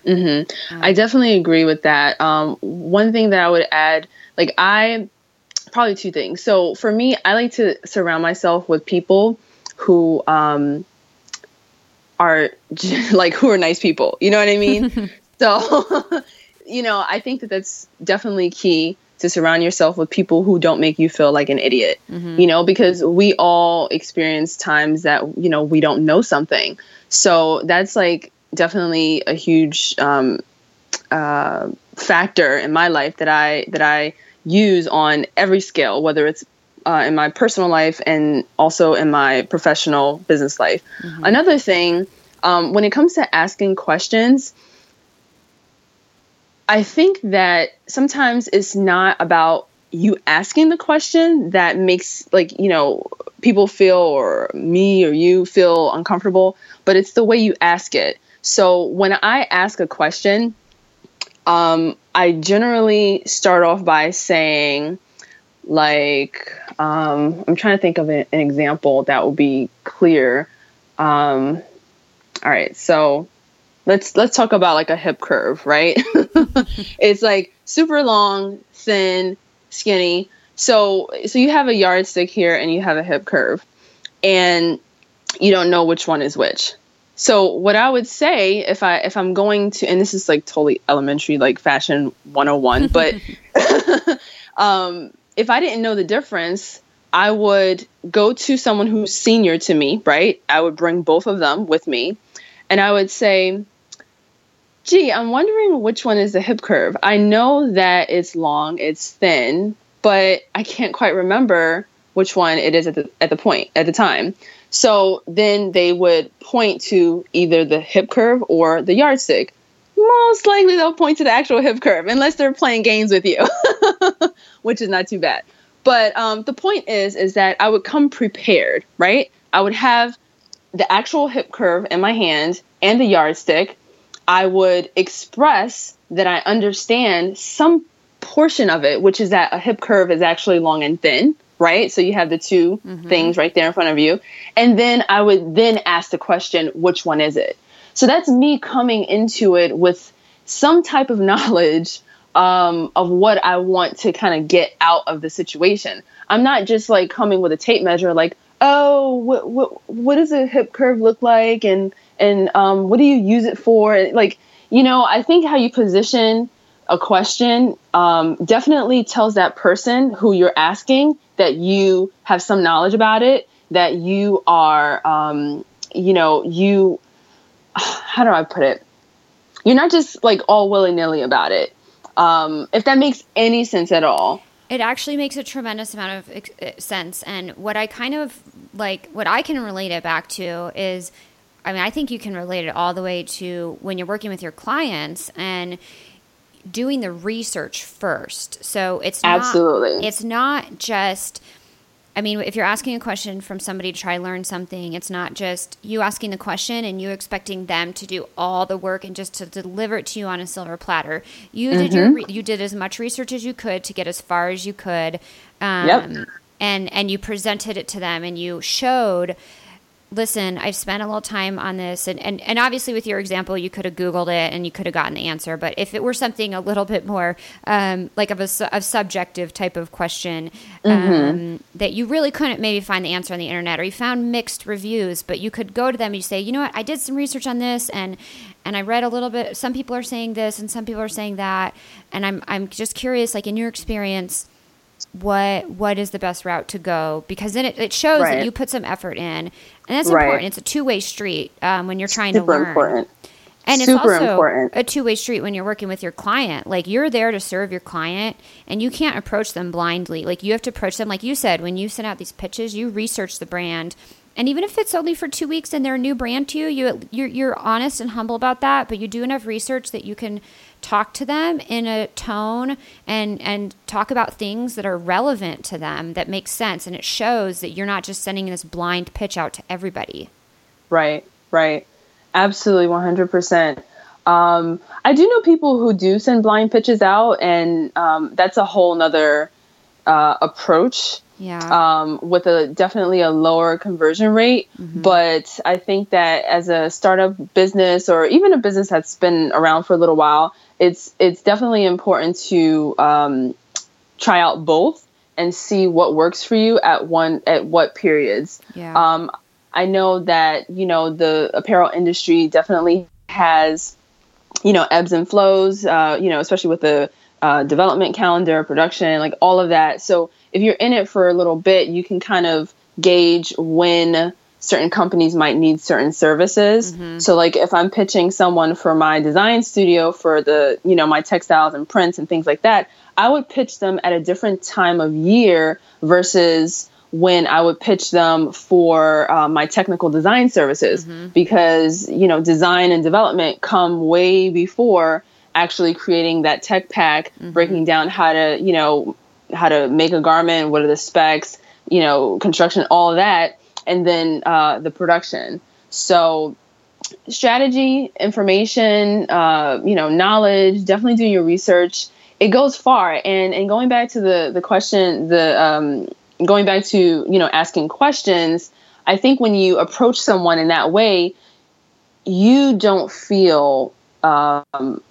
Mm-hmm. Um, I definitely agree with that. Um, one thing that I would add, like I, probably two things. So for me, I like to surround myself with people who um, are *laughs* like who are nice people. You know what I mean? *laughs* so, *laughs* you know, I think that that's definitely key to surround yourself with people who don't make you feel like an idiot. Mm-hmm. You know, because we all experience times that you know we don't know something. So that's like definitely a huge um, uh, factor in my life that I that I use on every scale, whether it's uh, in my personal life and also in my professional business life. Mm-hmm. Another thing, um, when it comes to asking questions, I think that sometimes it's not about you asking the question that makes like you know people feel or me or you feel uncomfortable but it's the way you ask it so when i ask a question um, i generally start off by saying like um, i'm trying to think of an, an example that will be clear um, all right so let's let's talk about like a hip curve right *laughs* it's like super long thin skinny. So so you have a yardstick here and you have a hip curve, and you don't know which one is which. So what I would say if I if I'm going to and this is like totally elementary like fashion 101 but *laughs* *laughs* um, if I didn't know the difference I would go to someone who's senior to me right I would bring both of them with me and I would say Gee, I'm wondering which one is the hip curve. I know that it's long, it's thin, but I can't quite remember which one it is at the at the point at the time. So then they would point to either the hip curve or the yardstick. Most likely they'll point to the actual hip curve unless they're playing games with you, *laughs* which is not too bad. But um, the point is, is that I would come prepared, right? I would have the actual hip curve in my hand and the yardstick I would express that I understand some portion of it, which is that a hip curve is actually long and thin, right? So you have the 2 mm-hmm. things right there in front of you. And then I would then ask the question, which one is it? So that's me coming into it with some type of *laughs* knowledge um, of what I want to kind of get out of the situation. I'm not just like coming with a tape measure, like, oh, what what what does a hip curve look like, and and um, what do you use it for? Like, you know, I think how you position a question um, definitely tells that person who you're asking that you have some knowledge about it, that you are, um, you know, you, how do I put it? You're not just like all willy nilly about it. Um, if that makes any sense at all. It actually makes a tremendous amount of uh, sense. And what I kind of like, what I can relate it back to is I mean, I think you can relate it all the way to when you're working with your clients and doing the research first. So it's not, absolutely it's not just. I mean, if you're asking a question from somebody to try to learn something, it's not just you asking the question and you expecting them to do all the work and just to deliver it to you on a silver platter. You mm-hmm. did your mm-hmm. you did as much research as you could to get as far as you could, um, yep. and and you presented it to them and you showed listen, I've spent a little time on this. And, and, and obviously, with your example, you could have Googled it and you could have gotten the answer. But if it were something a little bit more um, like of a, a, subjective type of question um, mm-hmm. that you really couldn't maybe find the answer on the internet or you found mixed reviews, but you could go to them and you say, you know what, I did some research on this and and I read a little bit. Some people are saying this and some people are saying that. And I'm, I'm just curious, like in your experience, what what is the best route to go because then it, it shows right. that you put some effort in and that's right. important it's a two-way street um, when you're trying Super to learn important. and Super it's also important. a two-way street when you're working with your client like you're there to serve your client and you can't approach them blindly like you have to approach them like you said when you send out these pitches you research the brand and even if it's only for two weeks and they're a new brand to you, you you're, you're honest and humble about that. But you do enough research that you can talk to them in a tone and and talk about things that are relevant to them that make sense and it shows that you're not just sending this blind pitch out to everybody right right absolutely 100% um, i do know people who do send blind pitches out and um, that's a whole nother uh, approach yeah. Um, with a definitely a lower conversion rate. Mm-hmm. But I think that as a startup business or even a business that's been around for a little while, it's it's definitely important to um, try out both and see what works for you at one at what periods. Yeah. Um, I know that you know the apparel industry definitely has you know ebbs and flows. Uh, you know, especially with the uh, development calendar, production, like all of that. So if you're in it for a little bit, you can kind of gauge when certain companies might need certain services. Mm-hmm. So like if I'm pitching someone for my design studio for the, you know, my textiles and prints and things like that, I would pitch them at a different time of year versus when I would pitch them for uh, my technical design services mm-hmm. because, you know, design and development come way before actually creating that tech pack, mm-hmm. breaking down how to, you know, how to make a garment, what are the specs, you know, construction, all of that, and then uh, the production. So strategy, information, uh, you know, knowledge, definitely do your research. It goes far. And and going back to the the question, the um, going back to you know asking questions. I think when you approach someone in that way, you don't feel um,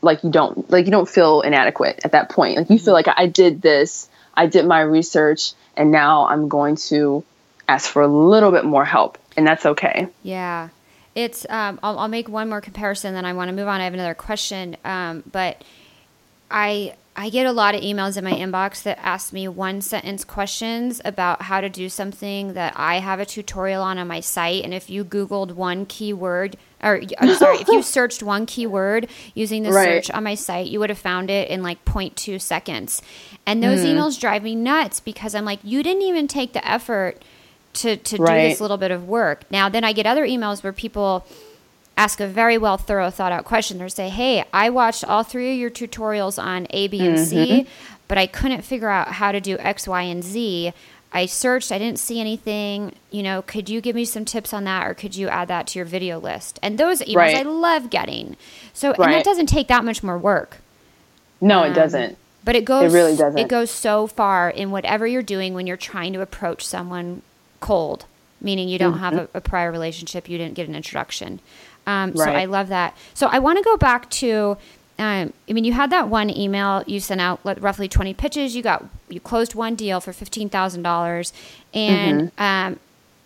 like you don't like you don't feel inadequate at that point. Like you feel like I did this, I did my research, and now I'm going to ask for a little bit more help, and that's okay. Yeah, it's. Um, I'll, I'll make one more comparison, then I want to move on. I have another question, um, but I I get a lot of emails in my inbox that ask me one sentence questions about how to do something that I have a tutorial on on my site. And if you Googled one keyword, or I'm sorry, if you *laughs* searched one keyword using the right. search on my site, you would have found it in like 0.2 seconds. And those mm. emails drive me nuts because I'm like, you didn't even take the effort to, to right. do this little bit of work. Now, then I get other emails where people, ask a very well thorough thought out question or say hey i watched all three of your tutorials on a b and c mm-hmm. but i couldn't figure out how to do x y and z i searched i didn't see anything you know could you give me some tips on that or could you add that to your video list and those emails right. i love getting so right. and that doesn't take that much more work no um, it doesn't but it goes it really doesn't it goes so far in whatever you're doing when you're trying to approach someone cold meaning you don't mm-hmm. have a, a prior relationship you didn't get an introduction um, right. So I love that. So I want to go back to. Um, I mean, you had that one email you sent out, like, roughly twenty pitches. You got you closed one deal for fifteen thousand dollars, and mm-hmm. um,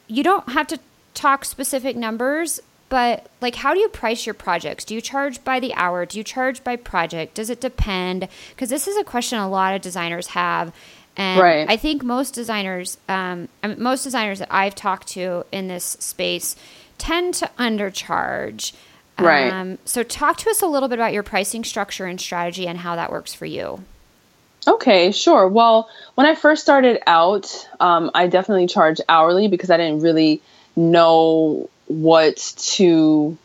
you don't have to talk specific numbers. But like, how do you price your projects? Do you charge by the hour? Do you charge by project? Does it depend? Because this is a question a lot of designers have. And right. I think most designers, um, most designers that I've talked to in this space, tend to undercharge. Right. Um, so, talk to us a little bit about your pricing structure and strategy and how that works for you. Okay, sure. Well, when I first started out, um, I definitely charged hourly because I didn't really know what to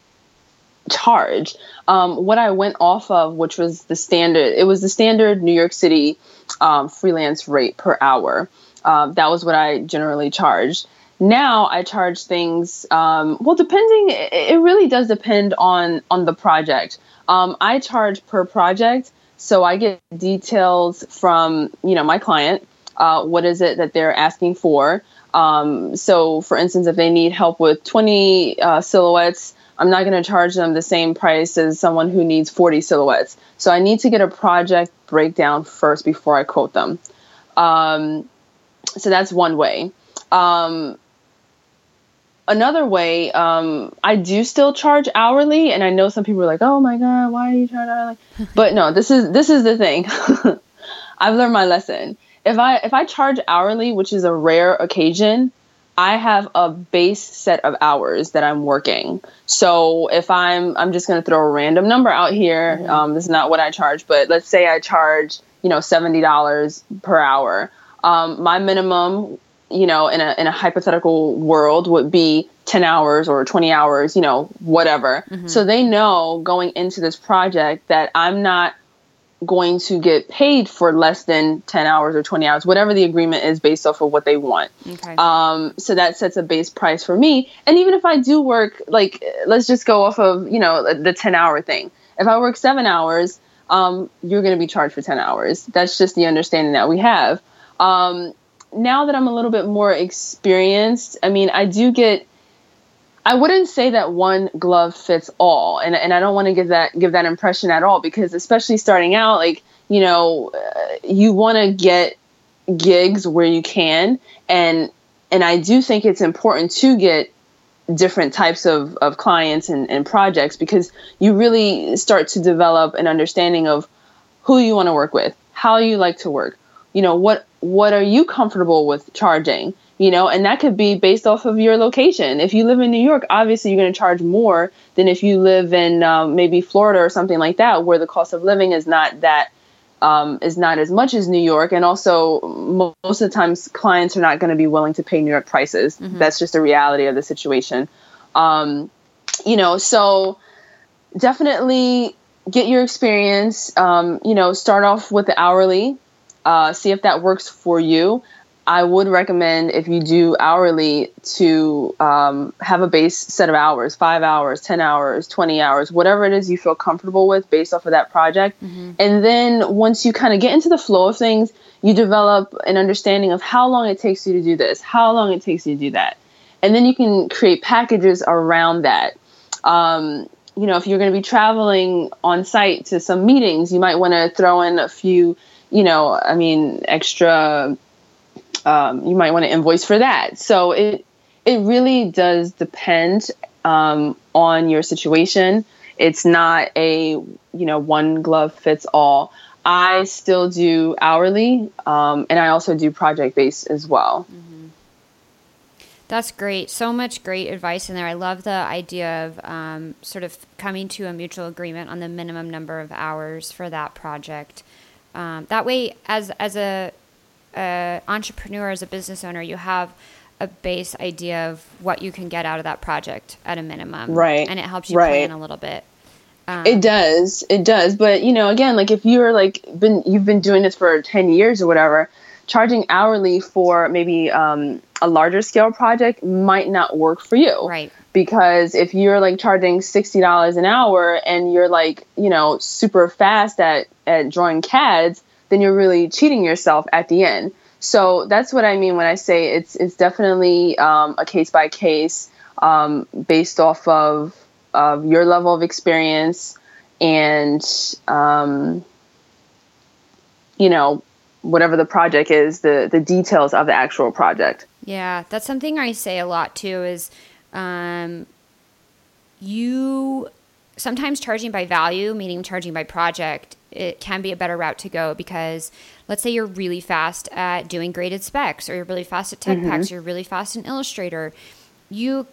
charge. Um, what I went off of, which was the standard, it was the standard New York City um, freelance rate per hour. Um, that was what I generally charged now I charge things. Um, well, depending, it really does depend on on the project. Um, I charge per project, so I get details from you know my client. Uh, what is it that they're asking for? Um, so, for instance, if they need help with 20 uh, silhouettes, I'm not going to charge them the same price as someone who needs 40 silhouettes. So, I need to get a project breakdown first before I quote them. Um, so, that's one way. Um, another way, um, I do still charge hourly, and I know some people are like, "Oh my god, why are you charging hourly?" *laughs* but no, this is this is the thing. *laughs* I've learned my lesson. If I if I charge hourly, which is a rare occasion, I have a base set of hours that I'm working. So if I'm I'm just going to throw a random number out here. Mm-hmm. Um, this is not what I charge, but let's say I charge you know seventy dollars per hour. Um, my minimum you know, in a in a hypothetical world would be 10 hours or 20 hours, you know, whatever. Mm-hmm. So they know going into this project that I'm not going to get paid for less than 10 hours or 20 hours, whatever the agreement is based off of what they want. Okay. Um, so that sets a base price for me. And even if I do work, like, let's just go off of, you know, the 10 hour thing. If I work seven hours, um, you're going to be charged for 10 hours. That's just the understanding that we have. Um, now that I'm a little bit more experienced, I mean, I do get I wouldn't say that one glove fits all, and and I don't want to give that give that impression at all because especially starting out, like you know, uh, you want to get gigs where you can, and and I do think it's important to get different types of, of clients and, and projects because you really start to develop an understanding of who you want to work with, how you like to work, you know, what what are you comfortable with charging? You know, and that could be based off of your location. If you live in New York, obviously you're going to charge more than if you live in um, maybe Florida or something like that, where the cost of living is not that um, is not as much as New York, and also most of the times clients are not going to be willing to pay New York prices. Mm-hmm. That's just the reality of the situation. Um, you know, so definitely get your experience. Um, you know, start off with the hourly uh, see if that works for you. I would recommend if you do hourly to um, have a base set of hours five hours, 10 hours, 20 hours, whatever it is you feel comfortable with based off of that project. Mm-hmm. And then once you kind of get into the flow of things, you develop an understanding of how long it takes you to do this, how long it takes you to do that. And then you can create packages around that. Um, you know, if you're going to be traveling on site to some meetings, you might want to throw in a few, you know, I mean, extra um, you might want to invoice for that. So it it really does depend um, on your situation. It's not a you know one glove fits all. I still do hourly, um, and I also do project based as well. Mm-hmm. That's great. So much great advice in there. I love the idea of um, sort of coming to a mutual agreement on the minimum number of hours for that project. Um, that way, as as a an entrepreneur, as a business owner, you have a base idea of what you can get out of that project at a minimum. Right. And it helps you right. plan a little bit. Um, it does. It does. But, you know, again, like if you're like been you've been doing this for 10 years or whatever, charging hourly for maybe um, a larger scale project might not work for you. Right. Because if you're like charging $60 an hour and you're like, you know, super fast at at drawing CADs, then you're really cheating yourself at the end. So that's what I mean when I say it's it's definitely um, a case by case um, based off of of your level of experience and um, you know whatever the project is, the the details of the actual project. Yeah, that's something I say a lot too. Is um, you sometimes charging by value, meaning charging by project, it can be a better route to go because let's say you're really fast at doing graded specs or you're really fast at tech mm-hmm. packs, you're really fast in Illustrator. You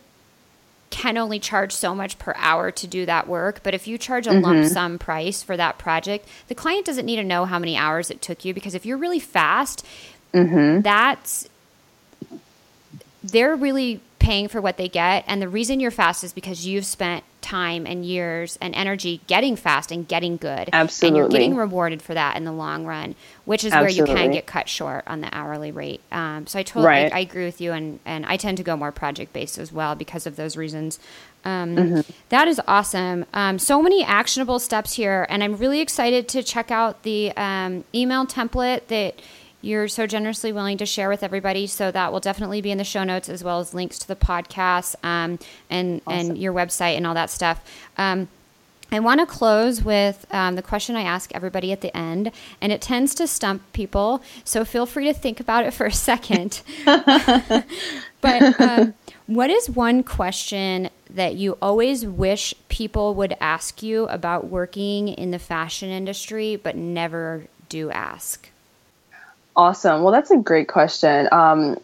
can only charge so much per hour to do that work. But if you charge a mm-hmm. lump sum price for that project, the client doesn't need to know how many hours it took you because if you're really fast, mm-hmm. that's they're really paying for what they get. And the reason you're fast is because you've spent time and years and energy getting fast and getting good. Absolutely. And you're getting rewarded for that in the long run, which is Absolutely. where you can get cut short on the hourly rate. Um, so I totally right. I, I, agree with you, and, and I tend to go more project based as well because of those reasons. Um, mm-hmm. that is awesome. Um, so many actionable steps here, and I'm really excited to check out the um, email template that you're so generously willing to share with everybody. So that will definitely be in the show notes as well as links to the podcast um, and awesome. and your website and all that stuff. Um, I want to close with um, the question I ask everybody at the end, and it tends to stump people. So feel free to think about it for a second. *laughs* but um, what is one question that you always wish people would ask you about working in the fashion industry, but never do ask? Awesome. Well, that's a great question. Um,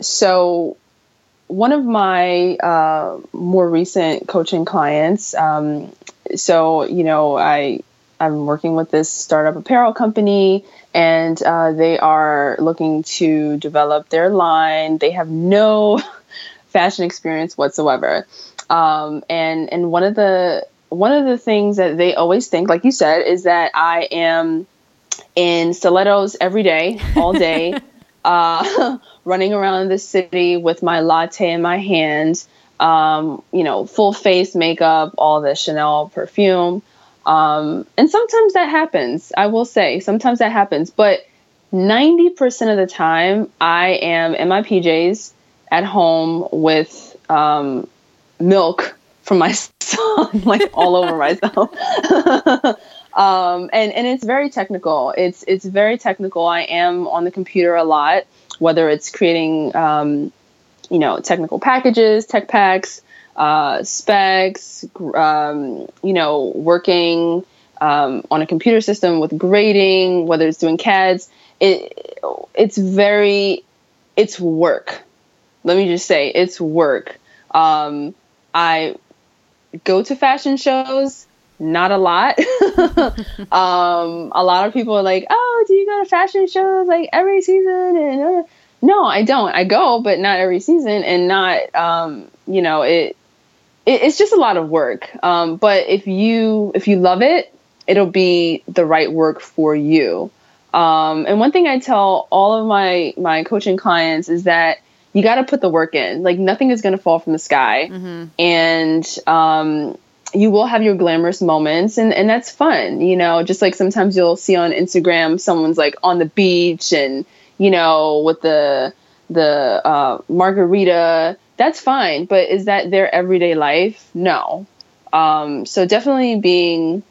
so, one of my uh, more recent coaching clients. Um, so, you know, I I'm working with this startup apparel company, and uh, they are looking to develop their line. They have no *laughs* fashion experience whatsoever, um, and and one of the one of the things that they always think, like you said, is that I am in stilettos every day, all day, *laughs* uh, running around the city with my latte in my hand, um, you know, full face makeup, all the Chanel perfume. Um, and sometimes that happens, I will say, sometimes that happens. But 90% of the time, I am in my PJs at home with um, milk from my *laughs* son, like all over myself. *laughs* Um, and and it's very technical. It's it's very technical. I am on the computer a lot, whether it's creating um, you know technical packages, tech packs, uh, specs, um, you know, working um, on a computer system with grading, whether it's doing CADs. It it's very it's work. Let me just say it's work. Um, I go to fashion shows not a lot. *laughs* um, a lot of people are like, "Oh, do you go to fashion shows like every season?" And uh, no, I don't. I go, but not every season, and not, um, you know, it, it, It's just a lot of work. Um, but if you if you love it, it'll be the right work for you. Um, and one thing I tell all of my my coaching clients is that you got to put the work in. Like nothing is going to fall from the sky, mm-hmm. and um, you will have your glamorous moments, and and that's fun. You know, just like sometimes you'll see on Instagram someone's like on the beach and you know with the the uh, margarita. That's fine, but is that their everyday life? No. Um, so definitely being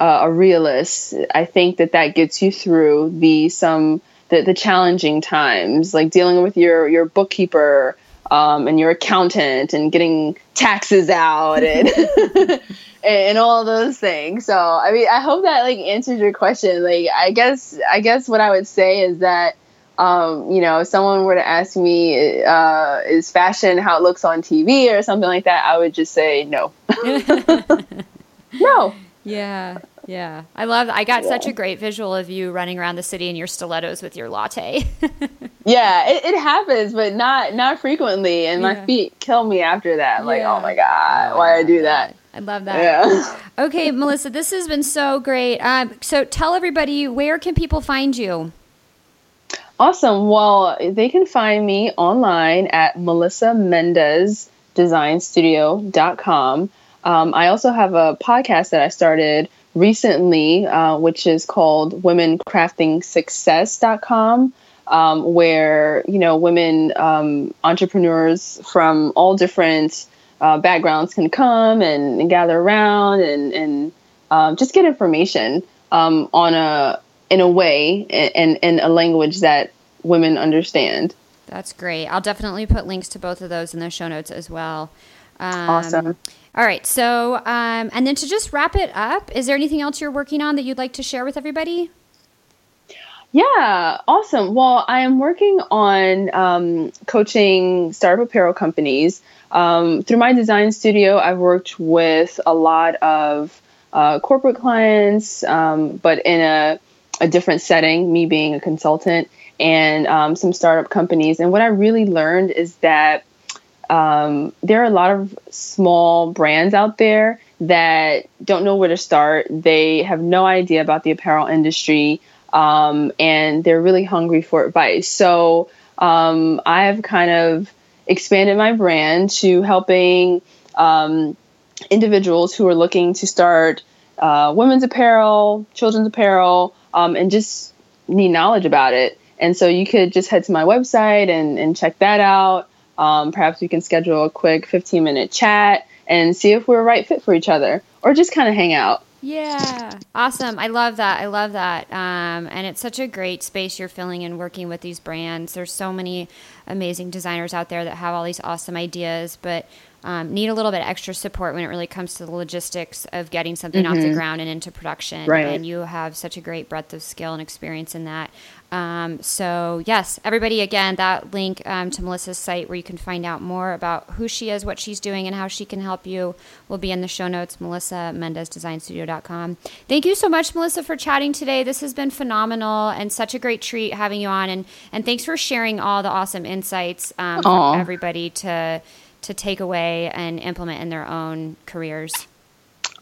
uh, a realist, I think that that gets you through the some the, the challenging times, like dealing with your your bookkeeper um, and your accountant and getting taxes out *laughs* and and all those things. So I mean, I hope that like answers your question. Like I guess I guess what I would say is that um, you know, if someone were to ask me, uh, is fashion how it looks on TV or something like that, I would just say no. *laughs* *laughs* no. Yeah, yeah. I love I got yeah. such a great visual of you running around the city in your stilettos with your latte. *laughs* yeah, it, it, happens, but not not frequently and yeah. my feet kill me after that. Yeah. Like, oh my god, why I do that? I love that. Yeah. okay, Melissa, this has been so great. Um, so tell everybody where can people find you? Awesome. Well, they can find me online at Melissa Mendez designstudio.com. Um, I also have a podcast that I started recently, uh, which is called womencraftingsuccess.com, um, where, you know, women um, entrepreneurs from all different uh, backgrounds can come and, and, gather around and, and um, just get information um, on a, in a way and in a language that women understand. That's great. I'll definitely put links to both of those in the show notes as well. Um, awesome. All right. So, um, and then to just wrap it up, is there anything else you're working on that you'd like to share with everybody? Yeah, awesome. Well, I am working on um, coaching startup apparel companies. Um, through my design studio, I've worked with a lot of uh, corporate clients, um, but in a, a, different setting, me being a consultant, and um, some startup companies. And what I really learned is that um, there are a lot of small brands out there that don't know where to start. They have no idea about the apparel industry, um, and they're really hungry for advice. So um, I have kind of expanded my brand to helping um, individuals who are looking to start uh, women's apparel, children's apparel, um, and just need knowledge about it. And so you could just head to my website and, and check that out. Um, perhaps we can schedule a quick 15 minute chat and see if we're a right fit for each other or just kind of hang out. Yeah, awesome. I love that. I love that. Um, and it's such a great space you're filling and working with these brands. There's so many amazing designers out there that have all these awesome ideas, but um, need a little bit extra support when it really comes to the logistics of getting something mm-hmm. off the mm-hmm. ground and into production. Right. And you have such a great breadth of skill and experience in that. Um, so, yes, everybody, again, that link um, to Melissa's site where you can find out more about who she is, what she's doing, and how she can help you will be in the show notes, Melissa Mendez Designstudio.com. Thank you so much, Melissa, for chatting today. This has been phenomenal and such a great treat having you on. And, and thanks for sharing all the awesome insights um, for everybody to, to take away and implement in their own careers.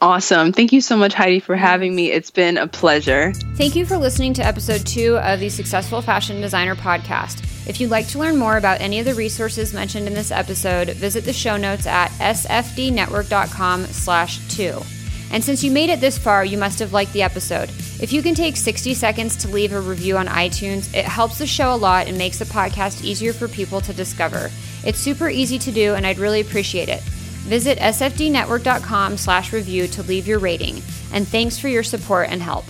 Awesome. Thank you so much, Heidi, for having me. It's been a pleasure. Thank you for listening to episode two of the Successful Fashion Designer podcast. If you'd like to learn more about any of the resources mentioned in this episode, visit the show notes at sfdnetwork.com slash two. And since you made it this far, you must have liked the episode. If you can take 60 seconds to leave a review on iTunes, it helps the show a lot and makes the podcast easier for people to discover. It's super easy to do, and I'd really appreciate it. Visit sfdnetwork.com slash review to leave your rating. And thanks for your support and help.